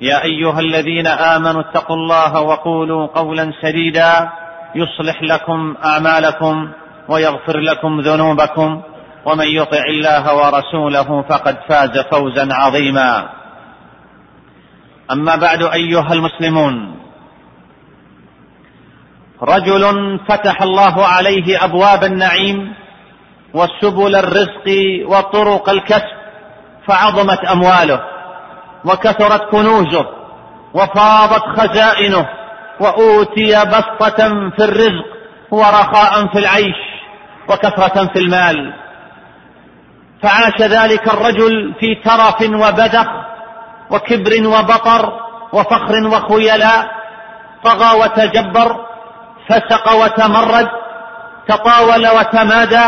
يا أيها الذين آمنوا اتقوا الله وقولوا قولا سديدا يصلح لكم أعمالكم ويغفر لكم ذنوبكم ومن يطع الله ورسوله فقد فاز فوزا عظيما. أما بعد أيها المسلمون رجل فتح الله عليه أبواب النعيم وسبل الرزق وطرق الكسب فعظمت أمواله. وكثرت كنوزه وفاضت خزائنه وأوتي بسطة في الرزق ورخاء في العيش وكثرة في المال. فعاش ذلك الرجل في ترف وبدخ وكبر وبطر وفخر وخيلاء طغى وتجبر فسق وتمرد تطاول وتمادى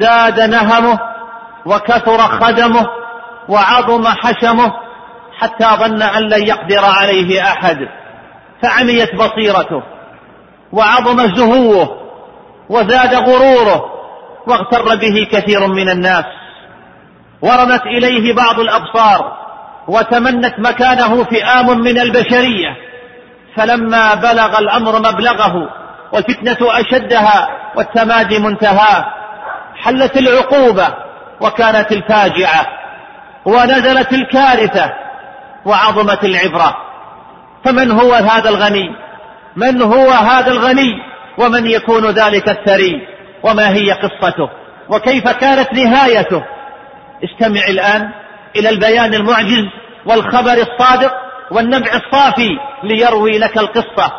زاد نهمه وكثر خدمه وعظم حشمه حتى ظن أن لن يقدر عليه أحد فعميت بصيرته وعظم زهوه وزاد غروره واغتر به كثير من الناس ورمت إليه بعض الأبصار وتمنت مكانه فئام من البشرية. فلما بلغ الأمر مبلغه والفتنة أشدها والتمادي منتهاه حلت العقوبة وكانت الفاجعة ونزلت الكارثة وعظمت العبرة. فمن هو هذا الغني؟ من هو هذا الغني؟ ومن يكون ذلك الثري وما هي قصته؟ وكيف كانت نهايته؟ استمع الآن إلى البيان المعجز والخبر الصادق والنبع الصافي ليروي لك القصة.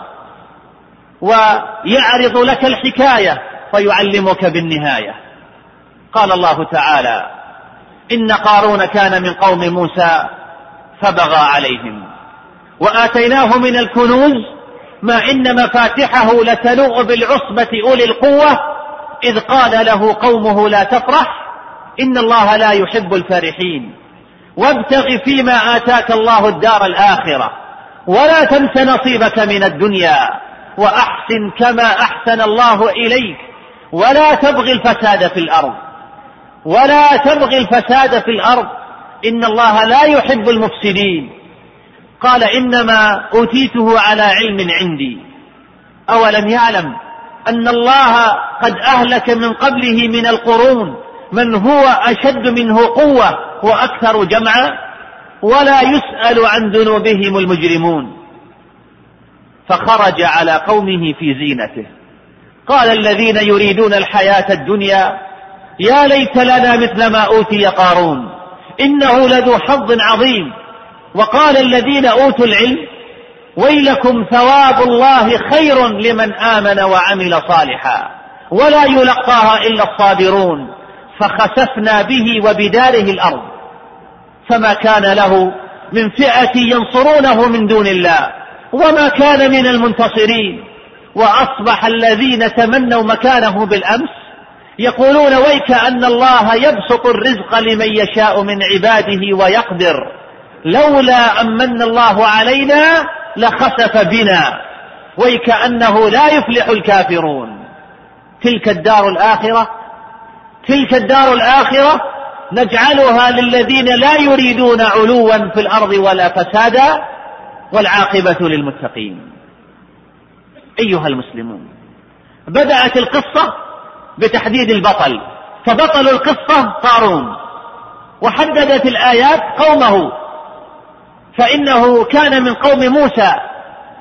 ويعرض لك الحكاية ويعلمك بالنهاية. قال الله تعالى إن قارون كان من قوم موسى فبغى عليهم. وآتيناه من الكنوز ما إن مفاتحه لتنوء بالعصبة أولي القوة إذ قال له قومه لا تفرح إن الله لا يحب الفرحين. وابتغ فيما آتاك الله الدار الآخرة ولا تنس نصيبك من الدنيا وأحسن كما أحسن الله إليك ولا تبغي الفساد في الأرض. ولا تبغي الفساد في الأرض إن الله لا يحب المفسدين. قال إنما أوتيته على علم عندي. أولم يعلم أن الله قد أهلك من قبله من القرون من هو أشد منه قوة وأكثر جمعا ولا يسأل عن ذنوبهم المجرمون. فخرج على قومه في زينته. قال الذين يريدون الحياة الدنيا يا ليت لنا مثل ما أوتي قارون. إنه لذو حظ عظيم. وقال الذين أوتوا العلم ويلكم ثواب الله خير لمن آمن وعمل صالحا ولا يلقاها إلا الصابرون فخسفنا به وبداره الأرض. فما كان له من فئة ينصرونه من دون الله وما كان من المنتصرين. وأصبح الذين تمنوا مكانه بالأمس يقولون ويك أن الله يبسط الرزق لمن يشاء من عباده ويقدر. لولا امن الله علينا لخسف بنا. ويك أنه لا يفلح الكافرون. تلك الدار الآخرة. تلك الدار الآخرة نجعلها للذين لا يريدون علوا في الأرض ولا فسادا والعاقبة للمتقين. أيها المسلمون بدأت القصة بتحديد البطل. فبطل القصة قارون. وحددت الآيات قومه. فإنه كان من قوم موسى.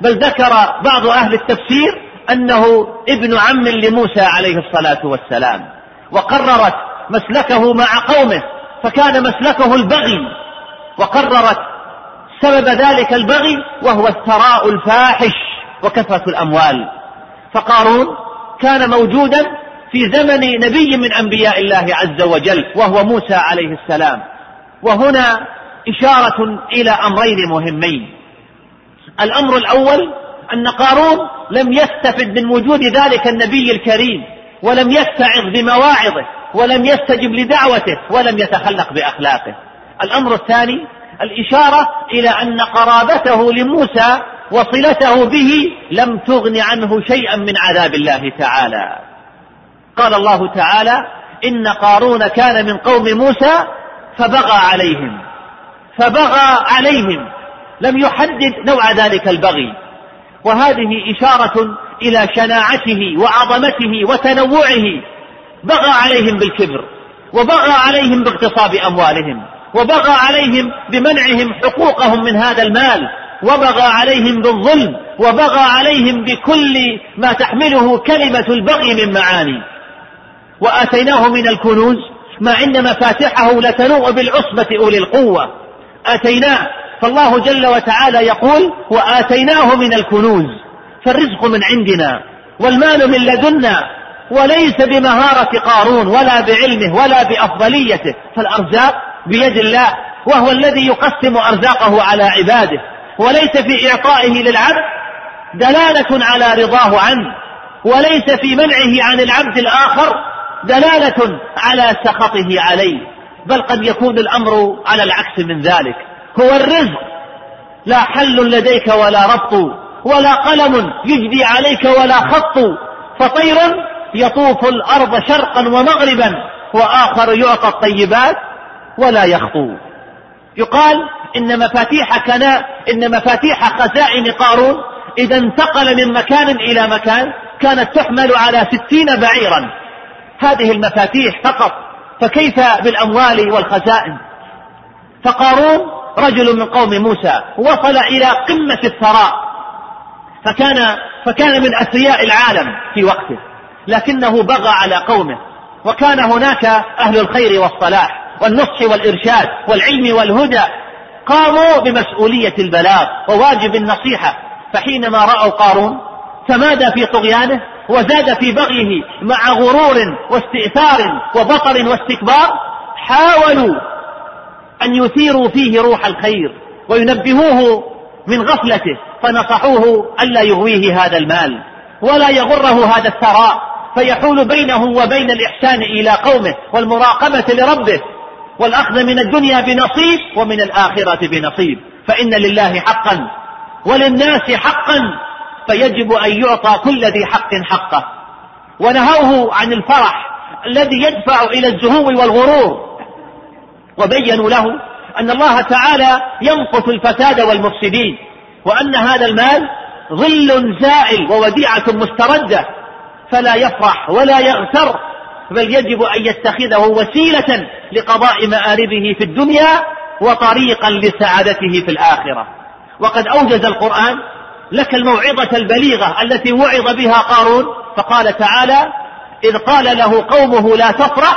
بل ذكر بعض أهل التفسير أنه ابن عم لموسى عليه الصلاة والسلام. وقررت مسلكه مع قومه. فكان مسلكه البغي. وقررت سبب ذلك البغي وهو الثراء الفاحش وكثرة الأموال. فقارون كان موجودا في زمن نبي من أنبياء الله عز وجل وهو موسى عليه السلام. وهنا إشارة إلى أمرين مهمين. الأمر الأول أن قارون لم يستفد من وجود ذلك النبي الكريم ولم يستعظ بمواعظه ولم يستجب لدعوته ولم يتخلق بأخلاقه. الأمر الثاني الإشارة إلى أن قرابته لموسى وصلته به لم تغن عنه شيئا من عذاب الله تعالى. قال الله تعالى إن قارون كان من قوم موسى فبغى عليهم فبغى عليهم لم يحدد نوع ذلك البغي. وهذه إشارة إلى شناعته وعظمته وتنوعه. بغى عليهم بالكبر وبغى عليهم باغتصاب أموالهم وبغى عليهم بمنعهم حقوقهم من هذا المال وبغى عليهم بالظلم وبغى عليهم بكل ما تحمله كلمة البغي من معاني. وآتيناه من الكنوز ما إن مفاتحه لتنوء بالعصبة أولي القوة. آتيناه فالله جل وتعالى يقول وآتيناه من الكنوز فالرزق من عندنا والمال من لدنا وليس بمهارة قارون ولا بعلمه ولا بأفضليته. فالأرزاق بيد الله وهو الذي يقسم أرزاقه على عباده. وليس في إعطائه للعبد دلالة على رضاه عنه وليس في منعه عن العبد الآخر دلالة على سخطه عليه بل قد يكون الأمر على العكس من ذلك. هو الرزق. لا حل لديك ولا ربط ولا قلم يجدي عليك ولا خط. فطير يطوف الأرض شرقا ومغربا وآخر يعطى الطيبات ولا يخطو. يقال إن مفاتيح كنا إن مفاتيح خزائن قارون إذا انتقل من مكان إلى مكان كانت تحمل على ستين بعيرا. هذه المفاتيح فقط فكيف بالأموال والخزائن؟ فقارون رجل من قوم موسى وصل إلى قمة الثراء فكان فكان من أثرياء العالم في وقته لكنه بغى على قومه وكان هناك أهل الخير والصلاح والنصح والإرشاد والعلم والهدى قاموا بمسؤولية البلاغ وواجب النصيحة فحينما رأوا قارون تمادى في طغيانه؟ وزاد في بغيه مع غرور واستئثار وبطر واستكبار حاولوا أن يثيروا فيه روح الخير وينبهوه من غفلته فنصحوه ألا يغويه هذا المال ولا يغره هذا الثراء فيحول بينه وبين الإحسان إلى قومه والمراقبة لربه والأخذ من الدنيا بنصيب ومن الآخرة بنصيب فإن لله حقا وللناس حقا فيجب أن يعطى كل ذي حق حقه. ونهوه عن الفرح الذي يدفع إلى الزهو والغرور. وبينوا له أن الله تعالى يمقت الفساد والمفسدين وأن هذا المال ظل زائل ووديعة مستردة فلا يفرح ولا يغتر بل يجب أن يتخذه وسيلة لقضاء مآربه في الدنيا وطريقا لسعادته في الآخرة. وقد أوجز القرآن لك الموعظة البليغة التي وعظ بها قارون فقال تعالى إذ قال له قومه لا تفرح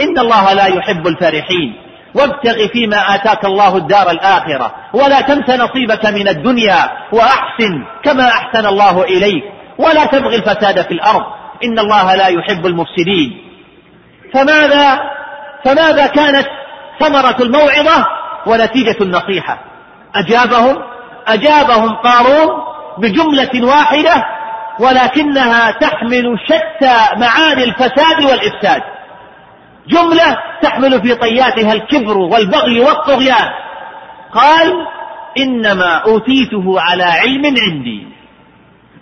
إن الله لا يحب الفرحين. وابتغ فيما آتاك الله الدار الآخرة ولا تنس نصيبك من الدنيا وأحسن كما أحسن الله إليك. ولا تبغي الفساد في الأرض إن الله لا يحب المفسدين. فماذا فماذا كانت ثمرة الموعظة ونتيجة النصيحة؟ أجابهم أجابهم قارون بجملة واحدة ولكنها تحمل شتى معاني الفساد والإفساد. جملة تحمل في طياتها الكبر والبغي والطغيان. قال إنما أوتيته على علم عندي.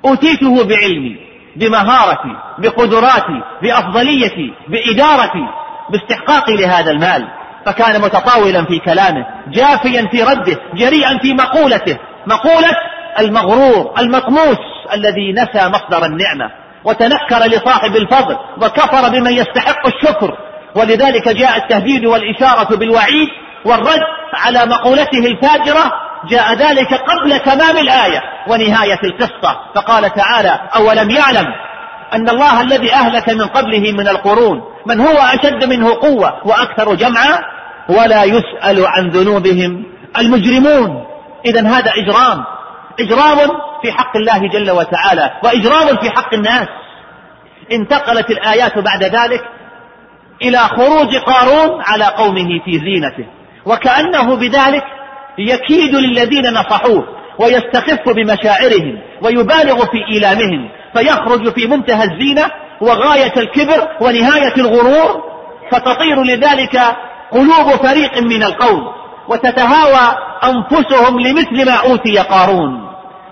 أوتيته بعلمي بمهارتي بقدراتي بأفضليتي بإدارتي باستحقاقي لهذا المال. فكان متطاولا في كلامه جافيا في رده جريئا في مقولته. مقولة المغرور المطموس الذي نسى مصدر النعمة وتنكر لصاحب الفضل وكفر بمن يستحق الشكر. ولذلك جاء التهديد والإشارة بالوعيد والرد على مقولته الفاجرة جاء ذلك قبل تمام الآية ونهاية القصة. فقال تعالى أولم يعلم أن الله الذي أهلك من قبله من القرون من هو أشد منه قوة وأكثر جمعا؟ ولا يسأل عن ذنوبهم المجرمون. إذا هذا إجرام. إجرام في حق الله جل وتعالى وإجرام في حق الناس. انتقلت الآيات بعد ذلك إلى خروج قارون على قومه في زينته وكأنه بذلك يكيد للذين نصحوه ويستخف بمشاعرهم ويبالغ في إيلامهم فيخرج في منتهى الزينة وغاية الكبر ونهاية الغرور فتطير لذلك قلوب فريق من القوم وتتهاوى أنفسهم لمثل ما أوتي قارون.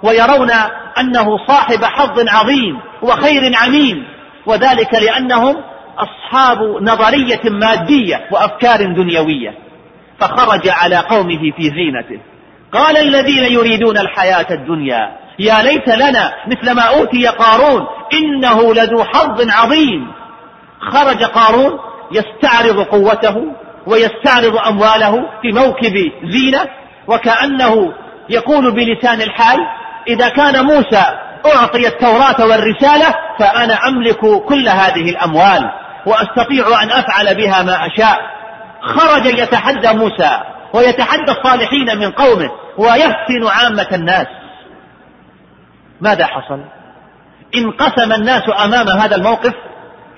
ويرون أنه صاحب حظ عظيم وخير عميم وذلك لأنهم أصحاب نظرية مادية وأفكار دنيوية. فخرج على قومه في زينته. قال الذين يريدون الحياة الدنيا يا ليت لنا مثل ما أوتي قارون إنه لذو حظ عظيم. خرج قارون يستعرض قوته ويستعرض أمواله في موكب زينة وكأنه يقول بلسان الحال إذا كان موسى أعطي التوراة والرسالة فأنا أملك كل هذه الأموال وأستطيع أن أفعل بها ما أشاء. خرج يتحدى موسى ويتحدى الصالحين من قومه ويفتن عامة الناس. ماذا حصل؟ انقسم الناس أمام هذا الموقف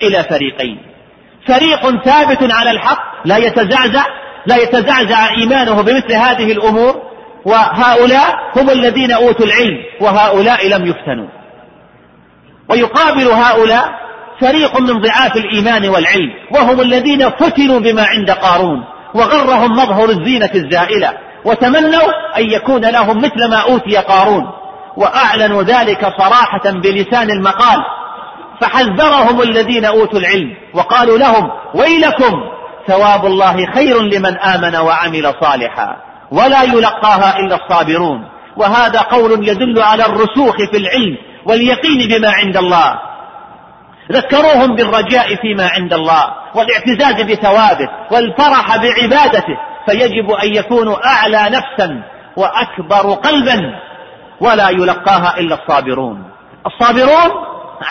إلى فريقين. فريق ثابت على الحق لا يتزعزع لا يتزعزع إيمانه بمثل هذه الأمور وهؤلاء هم الذين أوتوا العلم وهؤلاء لم يفتنوا. ويقابل هؤلاء فريق من ضعاف الإيمان والعلم وهم الذين فتنوا بما عند قارون وغرهم مظهر الزينة الزائلة وتمنوا أن يكون لهم مثل ما أوتي قارون وأعلنوا ذلك صراحة بلسان المقال فحذرهم الذين أوتوا العلم وقالوا لهم ويلكم ثواب الله خير لمن آمن وعمل صالحا. ولا يلقاها إلا الصابرون. وهذا قول يدل على الرسوخ في العلم واليقين بما عند الله. ذكروهم بالرجاء فيما عند الله والاعتزاز بثوابه والفرح بعبادته فيجب أن يكونوا أعلى نفسا وأكبر قلبا ولا يلقاها إلا الصابرون. الصابرون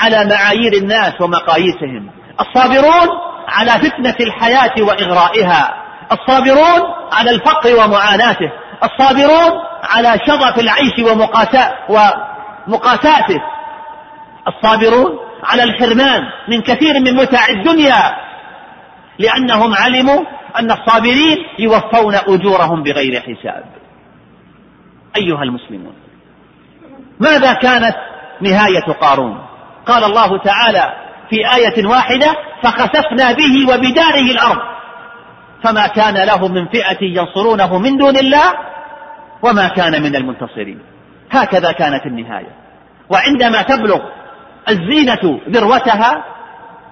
على معايير الناس ومقاييسهم. الصابرون على فتنة الحياة وإغرائها. الصابرون على الفقر ومعاناته الصابرون على شظف العيش ومقاساته. الصابرون على الحرمان من كثير من متاع الدنيا لأنهم علموا أن الصابرين يوفون أجورهم بغير حساب. أيها المسلمون ماذا كانت نهاية قارون؟ قال الله تعالى في آية واحدة فخسفنا به وبداره الأرض فما كان له من فئة ينصرونه من دون الله وما كان من المنتصرين. هكذا كانت النهاية. وعندما تبلغ الزينة ذروتها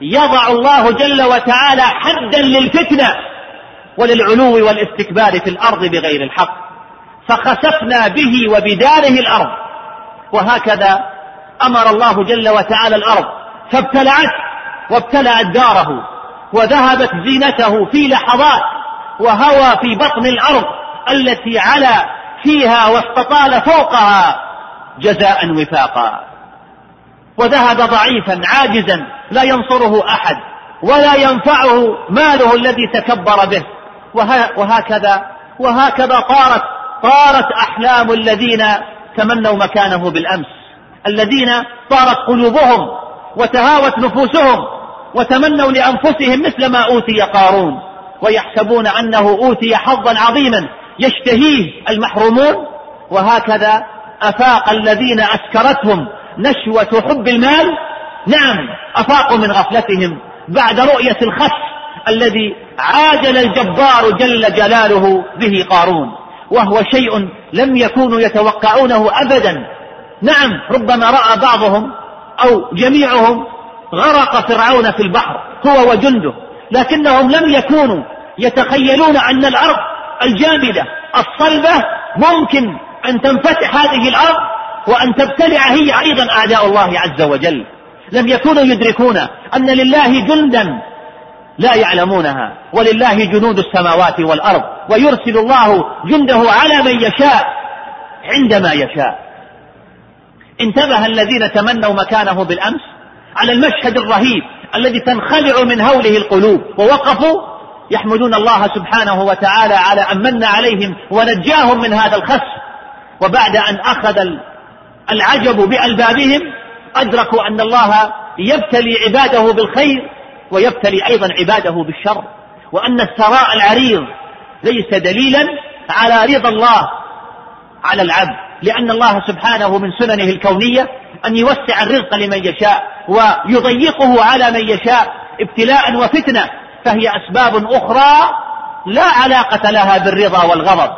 يضع الله جل وتعالى حدا للفتنة وللعلو والاستكبار في الأرض بغير الحق. فخسفنا به وبداره الأرض. وهكذا أمر الله جل وتعالى الأرض. فابتلعت وابتلعت داره. وذهبت زينته في لحظات وهوى في بطن الأرض التي علا فيها واستطال فوقها جزاء وفاقا. وذهب ضعيفا عاجزا لا ينصره أحد ولا ينفعه ماله الذي تكبر به. وهكذا وهكذا طارت طارت أحلام الذين تمنوا مكانه بالأمس. الذين طارت قلوبهم وتهاوت نفوسهم وتمنوا لأنفسهم مثل ما أوتي قارون ويحسبون أنه أوتي حظا عظيما يشتهيه المحرومون وهكذا أفاق الذين أسكرتهم نشوة حب المال نعم أفاقوا من غفلتهم بعد رؤية الخس الذي عاجل الجبار جل جلاله به قارون وهو شيء لم يكونوا يتوقعونه أبدا نعم ربما رأى بعضهم أو جميعهم غرق فرعون في البحر هو وجنده. لكنهم لم يكونوا يتخيلون أن الأرض الجامدة الصلبة ممكن أن تنفتح هذه الأرض وأن تبتلع هي أيضا أعداء الله عز وجل. لم يكونوا يدركون أن لله جندا لا يعلمونها ولله جنود السماوات والأرض ويرسل الله جنده على من يشاء عندما يشاء. انتبه الذين تمنوا مكانه بالأمس. على المشهد الرهيب الذي تنخلع من هوله القلوب ووقفوا يحمدون الله سبحانه وتعالى على أن من عليهم ونجاهم من هذا الخس وبعد أن أخذ العجب بألبابهم أدركوا أن الله يبتلي عباده بالخير ويبتلي أيضا عباده بالشر. وأن الثراء العريض ليس دليلا على رضا الله على العبد لأن الله سبحانه من سننه الكونية أن يوسع الرزق لمن يشاء ويضيقه على من يشاء ابتلاء وفتنة فهي أسباب أخرى لا علاقة لها بالرضا والغضب.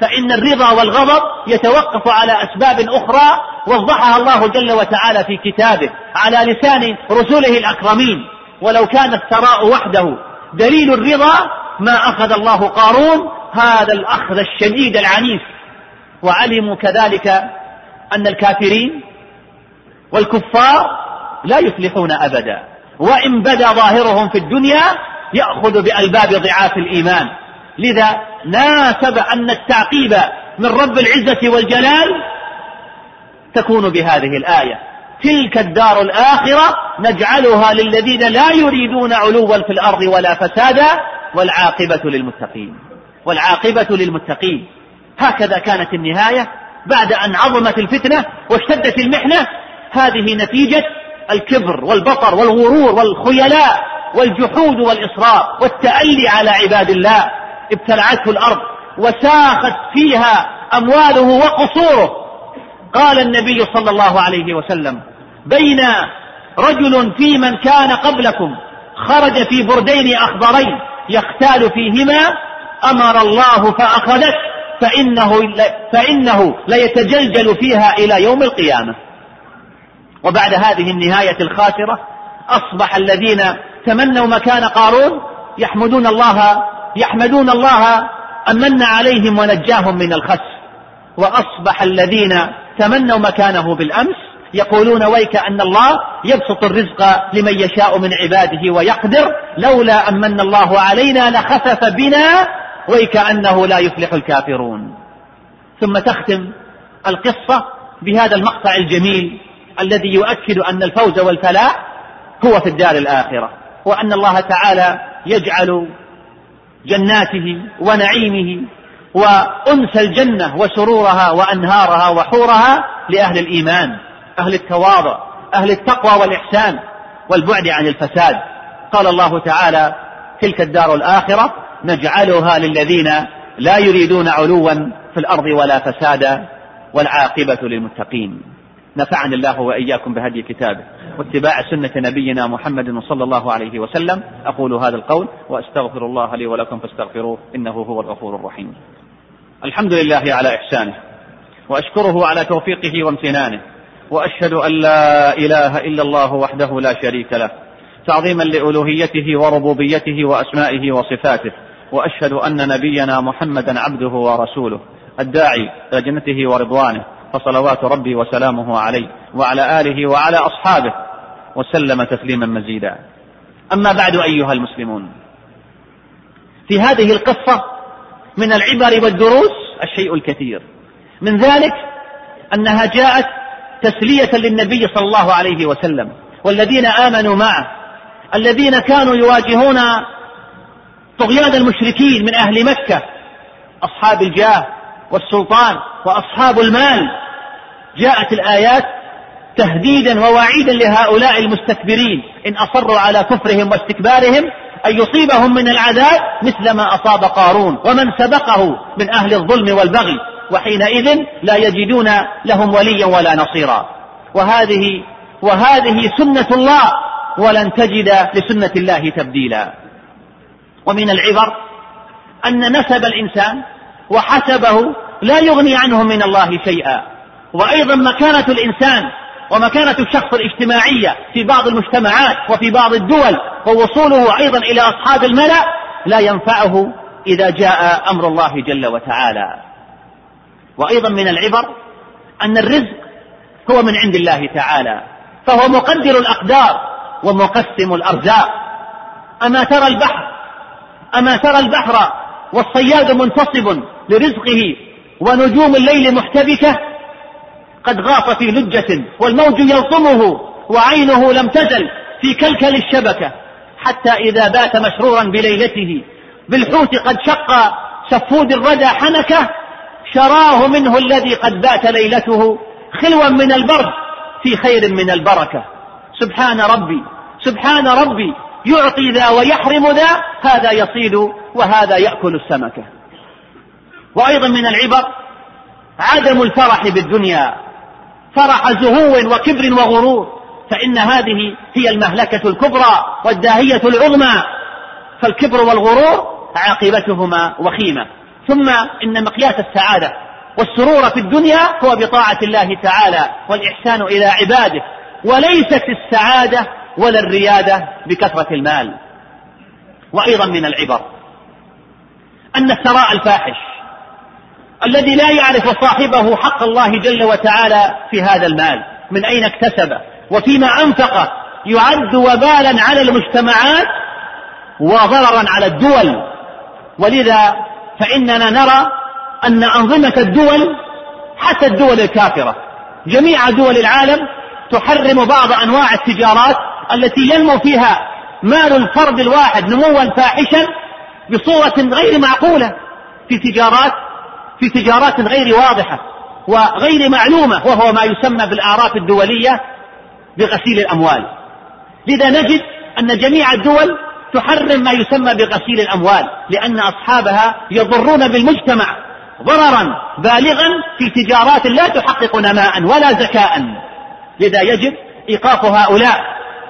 فإن الرضا والغضب يتوقف على أسباب أخرى وضحها الله جل وتعالى في كتابه على لسان رسله الأكرمين. ولو كان الثراء وحده دليل الرضا ما أخذ الله قارون هذا الأخذ الشديد العنيف. وعلموا كذلك أن الكافرين والكفار لا يفلحون أبدا. وإن بدا ظاهرهم في الدنيا يأخذ بألباب ضعاف الإيمان. لذا ناسب أن التعقيب من رب العزة والجلال تكون بهذه الآية. تلك الدار الآخرة نجعلها للذين لا يريدون علوا في الأرض ولا فسادا والعاقبة للمتقين. والعاقبة للمتقين. هكذا كانت النهاية بعد أن عظمت الفتنة واشتدت المحنة هذه نتيجة الكبر والبطر والغرور والخيلاء والجحود والإصرار والتألي على عباد الله. ابتلعته الأرض وساخت فيها أمواله وقصوره. قال النبي صلى الله عليه وسلم بين رجل في من كان قبلكم خرج في بردين أخضرين يختال فيهما أمر الله فأخذت فإنه, فإنه ليتجلجل فيها إلى يوم القيامة. وبعد هذه النهاية الخاسرة أصبح الذين تمنوا مكان قارون يحمدون الله يحمدون الله أن من عليهم ونجاهم من الخس وأصبح الذين تمنوا مكانه بالأمس يقولون ويك أن الله يبسط الرزق لمن يشاء من عباده ويقدر لولا أن من الله علينا لخسف بنا ويكأنه لا يفلح الكافرون. ثم تختم القصة بهذا المقطع الجميل الذي يؤكد أن الفوز والفلاح هو في الدار الآخرة وأن الله تعالى يجعل جناته ونعيمه وأنس الجنة وسرورها وأنهارها وحورها لأهل الإيمان أهل التواضع أهل التقوى والإحسان والبعد عن الفساد. قال الله تعالى تلك الدار الآخرة نجعلها للذين لا يريدون علوا في الأرض ولا فسادا والعاقبة للمتقين. نفعني الله وإياكم بهدي كتابه. واتباع سنة نبينا محمد صلى الله عليه وسلم. أقول هذا القول وأستغفر الله لي ولكم فاستغفروه. إنه هو الغفور الرحيم. الحمد لله على إحسانه وأشكره على توفيقه وامتنانه وأشهد أن لا إله إلا الله وحده لا شريك له تعظيما لألوهيته وربوبيته وأسمائه وصفاته وأشهد أن نبينا محمدا عبده ورسوله الداعي إلى جنته ورضوانه فصلوات ربي وسلامه عليه وعلى آله وعلى أصحابه وسلم تسليما مزيدا. أما بعد أيها المسلمون في هذه القصة من العبر والدروس الشيء الكثير. من ذلك أنها جاءت تسلية للنبي صلى الله عليه وسلم والذين آمنوا معه الذين كانوا يواجهون طغيان المشركين من أهل مكة أصحاب الجاه والسلطان. وأصحاب المال. جاءت الآيات تهديدا ووعيدا لهؤلاء المستكبرين. إن أصروا على كفرهم واستكبارهم أن يصيبهم من العذاب مثل ما أصاب قارون ومن سبقه من أهل الظلم والبغي وحينئذ لا يجدون لهم وليا ولا نصيرا. وهذه وهذه سنة الله ولن تجد لسنة الله تبديلا. ومن العبر أن نسب الإنسان وحسبه لا يغني عنه من الله شيئا. وأيضا مكانة الإنسان ومكانة الشخص الاجتماعية في بعض المجتمعات وفي بعض الدول ووصوله أيضا إلى أصحاب الملأ لا ينفعه إذا جاء أمر الله جل وتعالى. وأيضا من العبر أن الرزق هو من عند الله تعالى فهو مقدر الأقدار ومقسم الأرزاق. أما ترى البحر أما ترى البحر والصياد منتصب لرزقه ونجوم الليل محتبكة قد غاص في لجة والموج يلطمه وعينه لم تزل في كلكل الشبكة. حتى إذا بات مشرورا بليلته بالحوت قد شق سفود الردى حنكة شراه منه الذي قد بات ليلته خلوا من البرد في خير من البركة. سبحان ربي سبحان ربي يعطي ذا ويحرم ذا هذا يصيد وهذا يأكل السمكة. وأيضا من العبر عدم الفرح بالدنيا فرح زهو وكبر وغرور فإن هذه هي المهلكة الكبرى والداهية العظمى. فالكبر والغرور عاقبتهما وخيمة. ثم إن مقياس السعادة والسرور في الدنيا هو بطاعة الله تعالى والإحسان إلى عباده وليست السعادة ولا الريادة بكثرة المال. وأيضا من العبر أن الثراء الفاحش الذي لا يعرف صاحبه حق الله جل وتعالى في هذا المال من أين اكتسبه؟ وفيما أنفقه يعد وبالا على المجتمعات وضررا على الدول. ولذا فإننا نرى أن أنظمة الدول حتى الدول الكافرة. جميع دول العالم تحرم بعض أنواع التجارات التي ينمو فيها مال الفرد الواحد نموا فاحشا بصورة غير معقولة في تجارات في تجارات غير واضحة وغير معلومة وهو ما يسمى بالأعراف الدولية بغسيل الأموال. لذا نجد أن جميع الدول تحرم ما يسمى بغسيل الأموال لأن أصحابها يضرون بالمجتمع ضررا بالغا في تجارات لا تحقق نماء ولا زكاء. لذا يجب إيقاف هؤلاء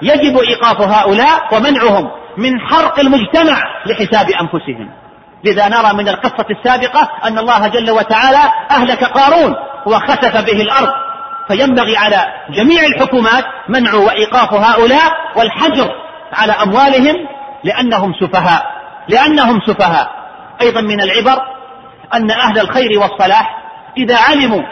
يجب إيقاف هؤلاء ومنعهم من حرق المجتمع لحساب أنفسهم. لذا نرى من القصة السابقة أن الله جل وتعالى أهلك قارون وخسف به الأرض. فينبغي على جميع الحكومات منع وإيقاف هؤلاء والحجر على أموالهم لأنهم سفهاء. لأنهم سفهاء. أيضا من العبر أن أهل الخير والصلاح إذا علموا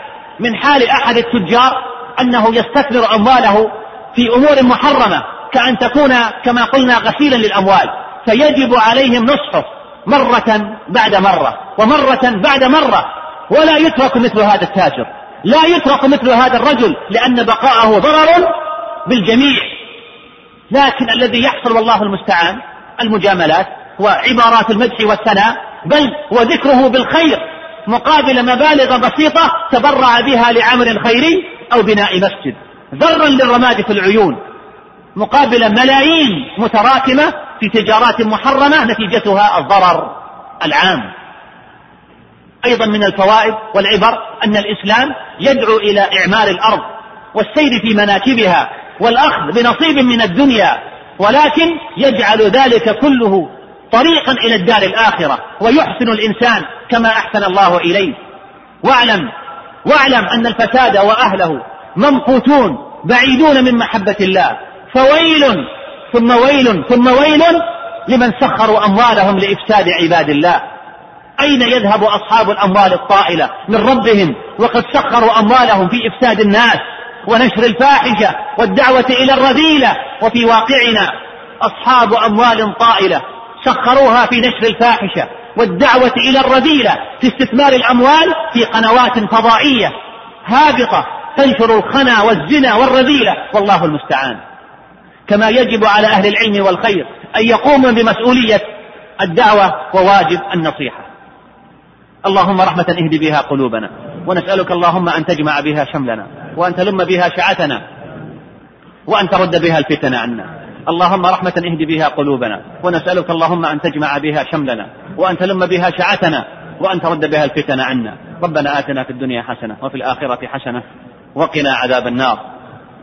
من حال أحد التجار أنه يستثمر أمواله في أمور محرمة كأن تكون كما قلنا غسيلا للأموال فيجب عليهم نصحه مرة بعد مرة ومرة بعد مرة ولا يترك مثل هذا التاجر. لا يترك مثل هذا الرجل لأن بقاءه ضرر بالجميع. لكن الذي يحصل والله المستعان المجاملات وعبارات المدح والثناء بل وذكره بالخير مقابل مبالغ بسيطة تبرع بها لعمل خيري أو بناء مسجد. ذرا للرماد في العيون مقابل ملايين متراكمة في تجارات محرمة نتيجتها الضرر العام. أيضا من الفوائد والعبر أن الإسلام يدعو إلى إعمار الأرض والسير في مناكبها والأخذ بنصيب من الدنيا ولكن يجعل ذلك كله طريقا إلى الدار الآخرة ويحسن الإنسان كما أحسن الله إليه. واعلم واعلم أن الفساد وأهله ممقوتون بعيدون من محبة الله فويل ثم ويل ثم ويل لمن سخروا أموالهم لإفساد عباد الله. أين يذهب أصحاب الأموال الطائلة؟ من ربهم. وقد سخروا أموالهم في إفساد الناس ونشر الفاحشة والدعوة إلى الرذيلة. وفي واقعنا أصحاب أموال طائلة سخروها في نشر الفاحشة والدعوة إلى الرذيلة في استثمار الأموال في قنوات فضائية هابطة تنشر الخنا والزنا والرذيلة. والله المستعان. كما يجب على أهل العلم والخير أن يقوموا بمسؤولية الدعوة وواجب النصيحة. اللهم رحمة اهد بها قلوبنا ونسألك اللهم أن تجمع بها شملنا وأن تلم بها شعتنا وأن ترد بها الفتن عنا. اللهم رحمة اهد بها قلوبنا ونسألك اللهم أن تجمع بها شملنا وأن تلم بها شعتنا وأن ترد بها الفتن عنا. ربنا آتنا في الدنيا حسنة وفي الآخرة حسنة وقنا عذاب النار.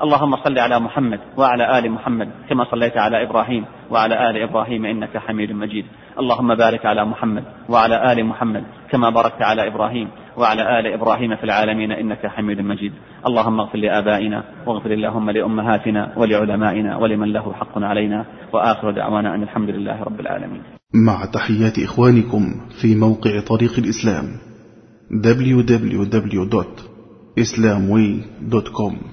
اللهم صل على محمد وعلى آل محمد كما صليت على إبراهيم وعلى آل إبراهيم إنك حميد مجيد. اللهم بارك على محمد وعلى آل محمد كما باركت على إبراهيم وعلى آل إبراهيم في العالمين إنك حميد مجيد. اللهم اغفر لآبائنا واغفر اللهم لأمهاتنا ولعلمائنا ولمن له حق علينا. وآخر دعوانا أن الحمد لله رب العالمين. مع تحيات إخوانكم في موقع طريق الإسلام www.islamway.com